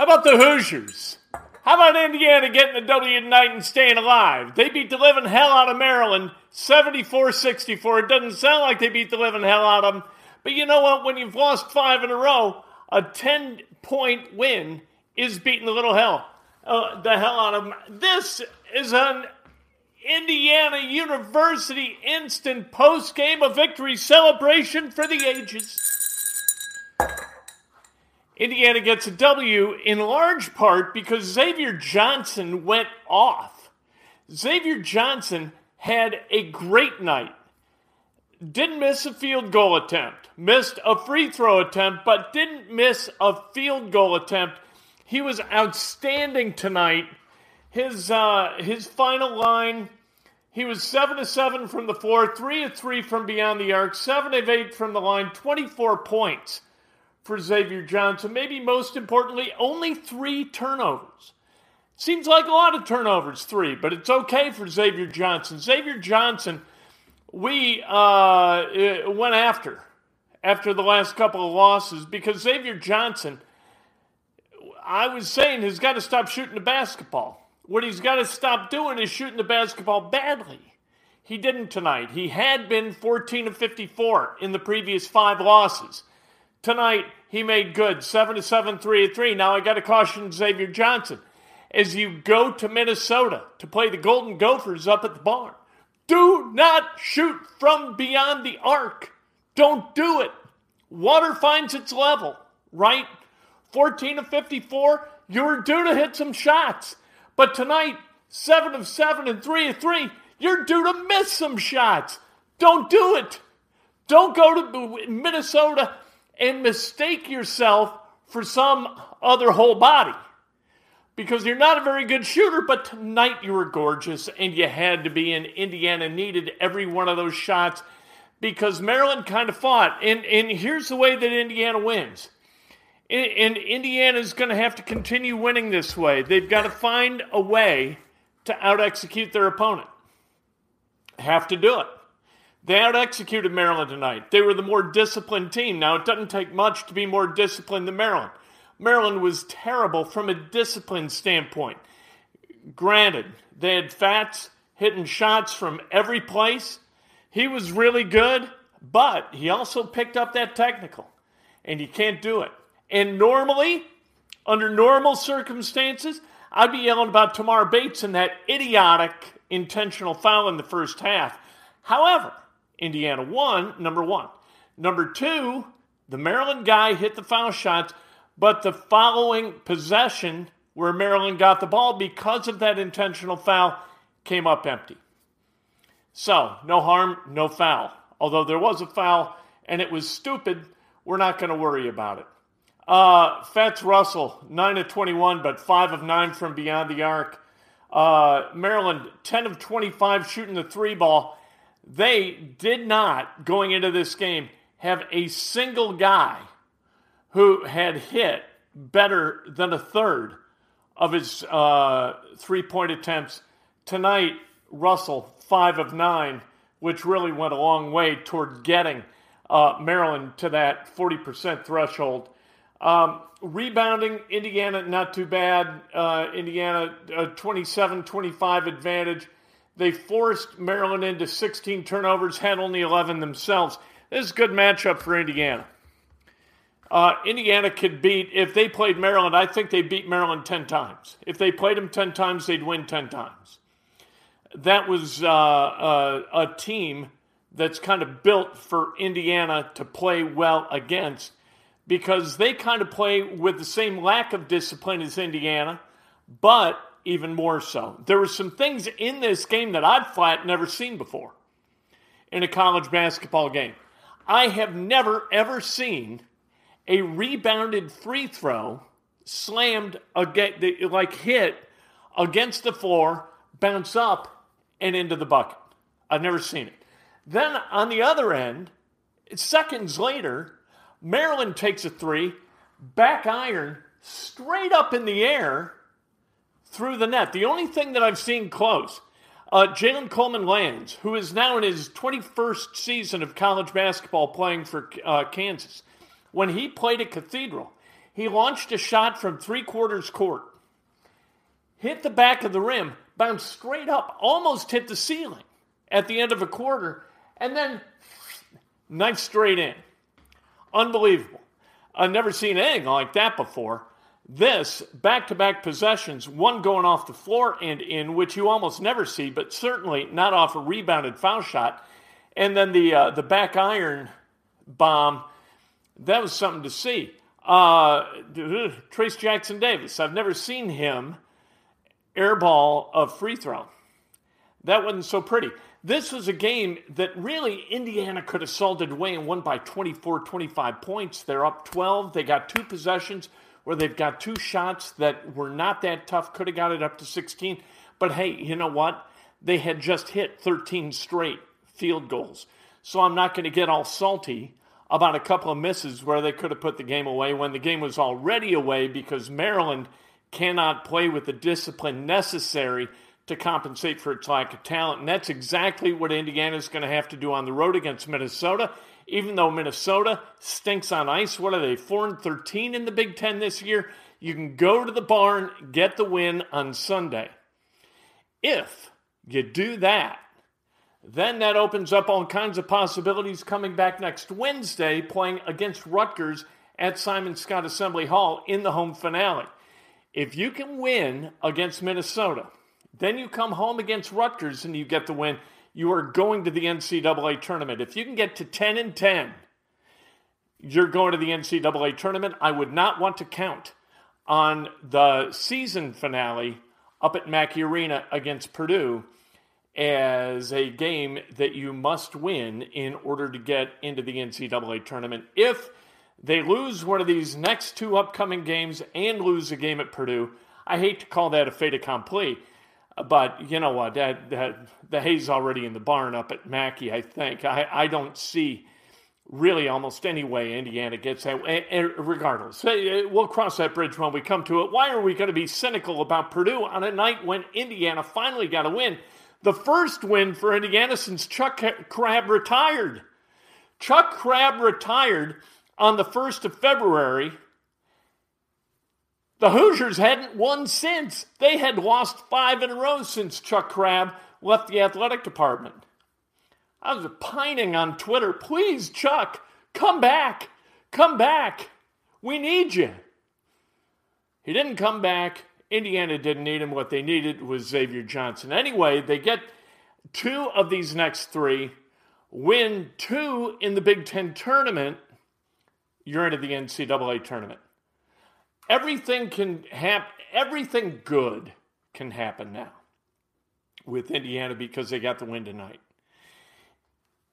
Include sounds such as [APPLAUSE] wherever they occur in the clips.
How about the Hoosiers? How about Indiana getting the W tonight and staying alive? They beat the living hell out of Maryland 74 64. It doesn't sound like they beat the living hell out of them. But you know what? When you've lost five in a row, a 10 point win is beating the little hell, uh, the hell out of them. This is an Indiana University instant post game of victory celebration for the ages. Indiana gets a W in large part because Xavier Johnson went off. Xavier Johnson had a great night. Didn't miss a field goal attempt, missed a free throw attempt, but didn't miss a field goal attempt. He was outstanding tonight. His uh, his final line, he was seven to seven from the floor, three of three from beyond the arc, seven of eight from the line, twenty four points for Xavier Johnson. Maybe most importantly, only three turnovers. Seems like a lot of turnovers, three, but it's okay for Xavier Johnson. Xavier Johnson, we uh, went after after the last couple of losses because Xavier Johnson, I was saying, has got to stop shooting the basketball. What he's got to stop doing is shooting the basketball badly. He didn't tonight. He had been 14 of 54 in the previous five losses. Tonight, he made good. 7 to 7, 3 to 3. Now, I got to caution Xavier Johnson. As you go to Minnesota to play the Golden Gophers up at the barn, do not shoot from beyond the arc. Don't do it. Water finds its level, right? 14 of 54, you're due to hit some shots. But tonight, 7 of 7 and 3 of 3, you're due to miss some shots. Don't do it. Don't go to Minnesota and mistake yourself for some other whole body because you're not a very good shooter, but tonight you were gorgeous and you had to be in. Indiana needed every one of those shots because Maryland kind of fought. And, and here's the way that Indiana wins. And Indiana's going to have to continue winning this way. They've got to find a way to out execute their opponent. Have to do it. They out executed Maryland tonight. They were the more disciplined team. Now, it doesn't take much to be more disciplined than Maryland. Maryland was terrible from a discipline standpoint. Granted, they had Fatts hitting shots from every place. He was really good, but he also picked up that technical, and you can't do it. And normally, under normal circumstances, I'd be yelling about Tamar Bates and that idiotic intentional foul in the first half. However, Indiana won, number one. Number two, the Maryland guy hit the foul shots, but the following possession where Maryland got the ball because of that intentional foul came up empty. So, no harm, no foul. Although there was a foul and it was stupid, we're not going to worry about it. Uh, Fatts Russell, 9 of 21, but 5 of 9 from beyond the arc. Uh, Maryland, 10 of 25 shooting the three ball. They did not, going into this game, have a single guy who had hit better than a third of his uh, three point attempts. Tonight, Russell, five of nine, which really went a long way toward getting uh, Maryland to that 40% threshold. Um, rebounding, Indiana, not too bad. Uh, Indiana, 27 25 advantage. They forced Maryland into 16 turnovers, had only 11 themselves. This is a good matchup for Indiana. Uh, Indiana could beat, if they played Maryland, I think they beat Maryland 10 times. If they played them 10 times, they'd win 10 times. That was uh, uh, a team that's kind of built for Indiana to play well against because they kind of play with the same lack of discipline as Indiana, but even more so. There were some things in this game that I've flat never seen before in a college basketball game. I have never, ever seen a rebounded free throw slammed, like hit against the floor, bounce up, and into the bucket. I've never seen it. Then on the other end, seconds later, Maryland takes a three, back iron, straight up in the air through the net. The only thing that I've seen close, uh, Jalen Coleman Lands, who is now in his 21st season of college basketball playing for uh, Kansas, when he played at Cathedral, he launched a shot from three quarters court, hit the back of the rim, bounced straight up, almost hit the ceiling at the end of a quarter, and then knife straight in. Unbelievable. I've never seen anything like that before. This back to back possessions, one going off the floor and in, which you almost never see, but certainly not off a rebounded foul shot. And then the, uh, the back iron bomb, that was something to see. Uh, Trayce Jackson Davis, I've never seen him airball a free throw. That wasn't so pretty. This was a game that really Indiana could have salted away and won by 24, 25 points. They're up 12. They got two possessions where they've got two shots that were not that tough, could have got it up to 16. But hey, you know what? They had just hit 13 straight field goals. So I'm not going to get all salty about a couple of misses where they could have put the game away when the game was already away because Maryland cannot play with the discipline necessary to compensate for its lack of talent. And that's exactly what Indiana is going to have to do on the road against Minnesota. Even though Minnesota stinks on ice, what are they, 4 and 13 in the Big Ten this year? You can go to the barn, get the win on Sunday. If you do that, then that opens up all kinds of possibilities coming back next Wednesday, playing against Rutgers at Simon Skjodt Assembly Hall in the home finale. If you can win against Minnesota, then you come home against Rutgers and you get the win. You are going to the NCAA tournament. If you can get to 10 and 10, you're going to the NCAA tournament. I would not want to count on the season finale up at Mackey Arena against Purdue as a game that you must win in order to get into the NCAA tournament. If they lose one of these next two upcoming games and lose a game at Purdue, I hate to call that a fait accompli. But you know what? That, that the hay's already in the barn up at Mackey. I think I, I don't see really almost any way Indiana gets that. Eh, eh, regardless, eh, we'll cross that bridge when we come to it. Why are we going to be cynical about Purdue on a night when Indiana finally got a win? The first win for Indiana since Chuck Crabb retired. Chuck Crabb retired on the 1st of February the Hoosiers hadn't won since. They had lost five in a row since Chuck Crabb left the athletic department. I was pining on Twitter, please, Chuck, come back. Come back. We need you. He didn't come back. Indiana didn't need him. What they needed was Xavier Johnson. Anyway, they get two of these next three, win two in the Big Ten tournament. You're into the NCAA tournament everything can happen, everything good can happen now with Indiana because they got the win tonight.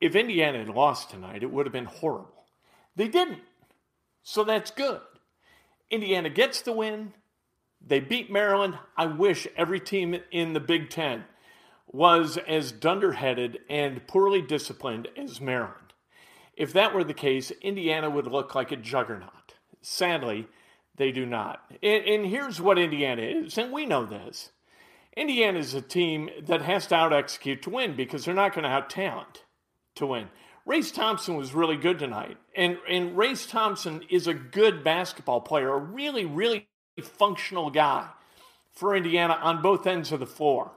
If Indiana had lost tonight, it would have been horrible. They didn't. So that's good. Indiana gets the win. They beat Maryland. I wish every team in the Big Ten was as dunderheaded and poorly disciplined as Maryland. If that were the case, Indiana would look like a juggernaut. Sadly, They do not. And, and here's what Indiana is, and we know this. Indiana is a team that has to out execute to win because they're not going to have talent to win. Race Thompson was really good tonight. And, and Race Thompson is a good basketball player, a really, really functional guy for Indiana on both ends of the floor.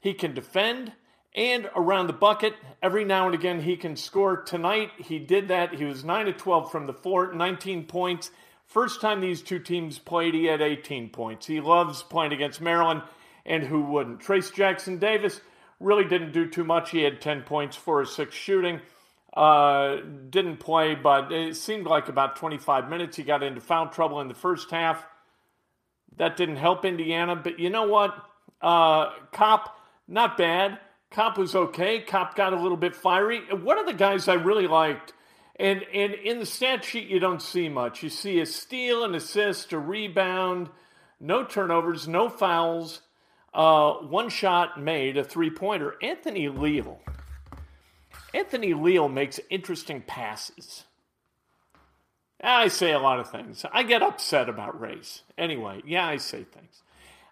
He can defend and around the bucket. Every now and again, he can score. Tonight, he did that. He was 9 to 12 from the floor, 19 points. First time these two teams played, he had 18 points. He loves playing against Maryland, and who wouldn't? Trayce Jackson Davis really didn't do too much. He had 10 points, 4 or 6 shooting. Uh, didn't play, but it seemed like about 25 minutes. He got into foul trouble in the first half. That didn't help Indiana, but you know what? Uh, Kopp, not bad. Kopp was okay. Kopp got a little bit fiery. One of the guys I really liked, and, and in the stat sheet, you don't see much. You see a steal, an assist, a rebound, no turnovers, no fouls, uh, one shot made, a three pointer. Anthony Leal. Anthony Leal makes interesting passes. I say a lot of things. I get upset about race. Anyway, yeah, I say things.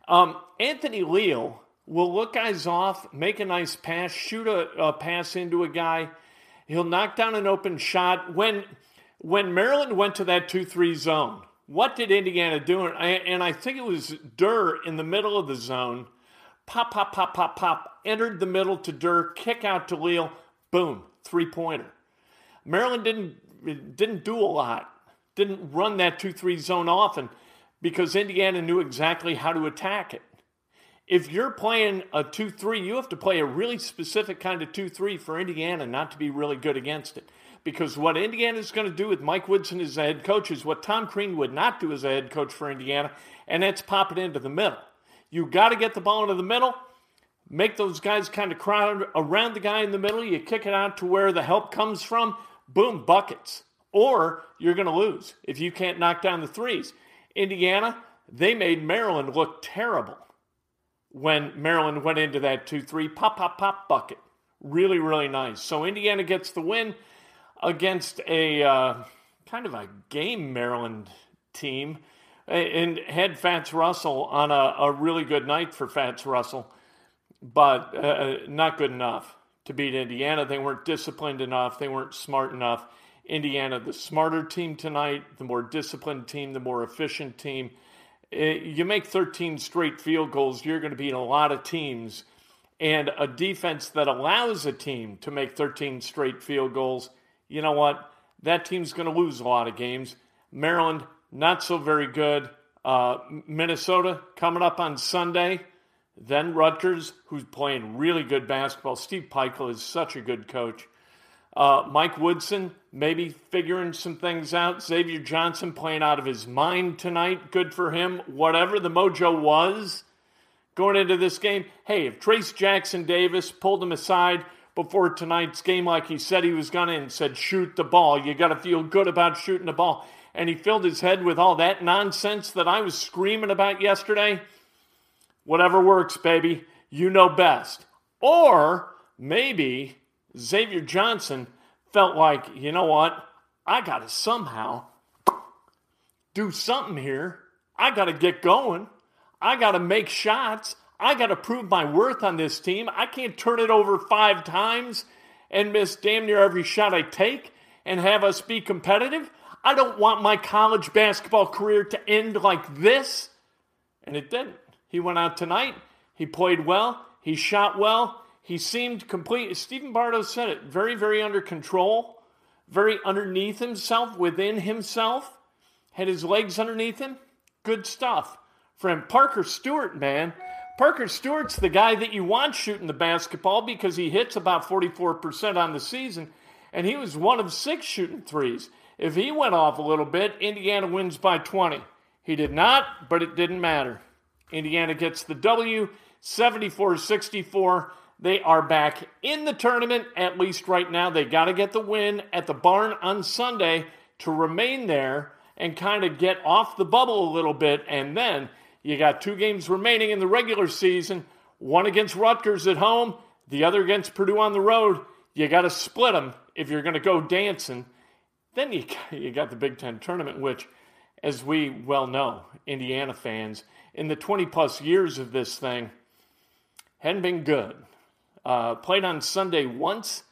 Um, Anthony Leal will look guys off, make a nice pass, shoot a, a pass into a guy. He'll knock down an open shot. When when Maryland went to that 2 3 zone, what did Indiana do? And I think it was Durr in the middle of the zone. Pop, pop, pop, pop, pop. Entered the middle to Durr, kick out to Leal. Boom, three pointer. Maryland didn't didn't do a lot, didn't run that two three zone often because Indiana knew exactly how to attack it. If you're playing a 2 3, you have to play a really specific kind of 2 3 for Indiana not to be really good against it. Because what Indiana is going to do with Mike Woodson as the head coach is what Tom Crean would not do as a head coach for Indiana, and that's pop it into the middle. You got to get the ball into the middle make those guys kind of crowd around the guy in the middle. You kick it out to where the help comes from. Boom, buckets. Or you're going to lose if you can't knock down the threes. Indiana, they made Maryland look terrible when Maryland went into that 2 3 pop, pop, pop bucket. Really, really nice. So Indiana gets the win against a uh, kind of a game Maryland team and had Fatts Russell on a, a really good night for Fatts Russell but uh, not good enough to beat Indiana. They weren't disciplined enough. They weren't smart enough. Indiana, the smarter team tonight, the more disciplined team, the more efficient team. Eh, you make 13 straight field goals, you're going to beat a lot of teams. And a defense that allows a team to make 13 straight field goals, you know what? That team's going to lose a lot of games. Maryland, not so very good. Uh, Minnesota coming up on Sunday. Then Rutgers, who's playing really good basketball. Steve Pikiell is such a good coach. Uh, Mike Woodson, maybe figuring some things out. Xavier Johnson playing out of his mind tonight. Good for him. Whatever the mojo was going into this game. Hey, if Trayce Jackson Davis pulled him aside before tonight's game like he said he was going to and said, shoot the ball, you got to feel good about shooting the ball. And he filled his head with all that nonsense that I was screaming about yesterday whatever works, baby. You know best. Or maybe Xavier Johnson felt like, you know what? I got to somehow do something here. I got to get going. I got to make shots. I got to prove my worth on this team. I can't turn it over five times and miss damn near every shot I take and have us be competitive. I don't want my college basketball career to end like this. And it didn't. He went out tonight. He played well. He shot well. He seemed complete. Stephen Bardos said it very, very under control, very underneath himself, within himself, had his legs underneath him. Good stuff. From Parker Stewart, man. Parker Stewart's the guy that you want shooting the basketball because he hits about 44% on the season, and he was one of six shooting threes. If he went off a little bit, Indiana wins by 20. He did not, but it didn't matter. Indiana gets the W 74 64. They are back in the tournament, at least right now. They got to get the win at the barn on Sunday to remain there and kind of get off the bubble a little bit. And then you got two games remaining in the regular season one against Rutgers at home, the other against Purdue on the road. You got to split them if you're going to go dancing. Then you, [LAUGHS] you got the Big Ten tournament, which as we well know, Indiana fans, in the 20 plus years of this thing, hadn't been good. Uh, played on Sunday once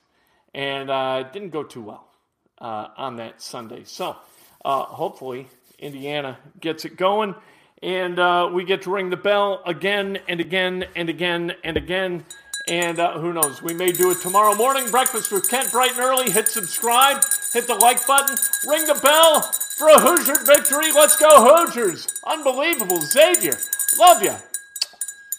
and uh, didn't go too well uh, on that Sunday. So uh, hopefully Indiana gets it going and uh, we get to ring the bell again and again and again and again. And uh, who knows, we may do it tomorrow morning. Breakfast with Kent bright and early. Hit subscribe, hit the like button, ring the bell for a Hoosier victory. Let's go, Hoosiers! Unbelievable. Xavier, love you.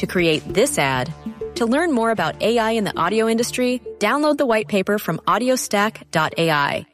to create this ad. To learn more about AI in the audio industry, download the white paper from audiostack.ai.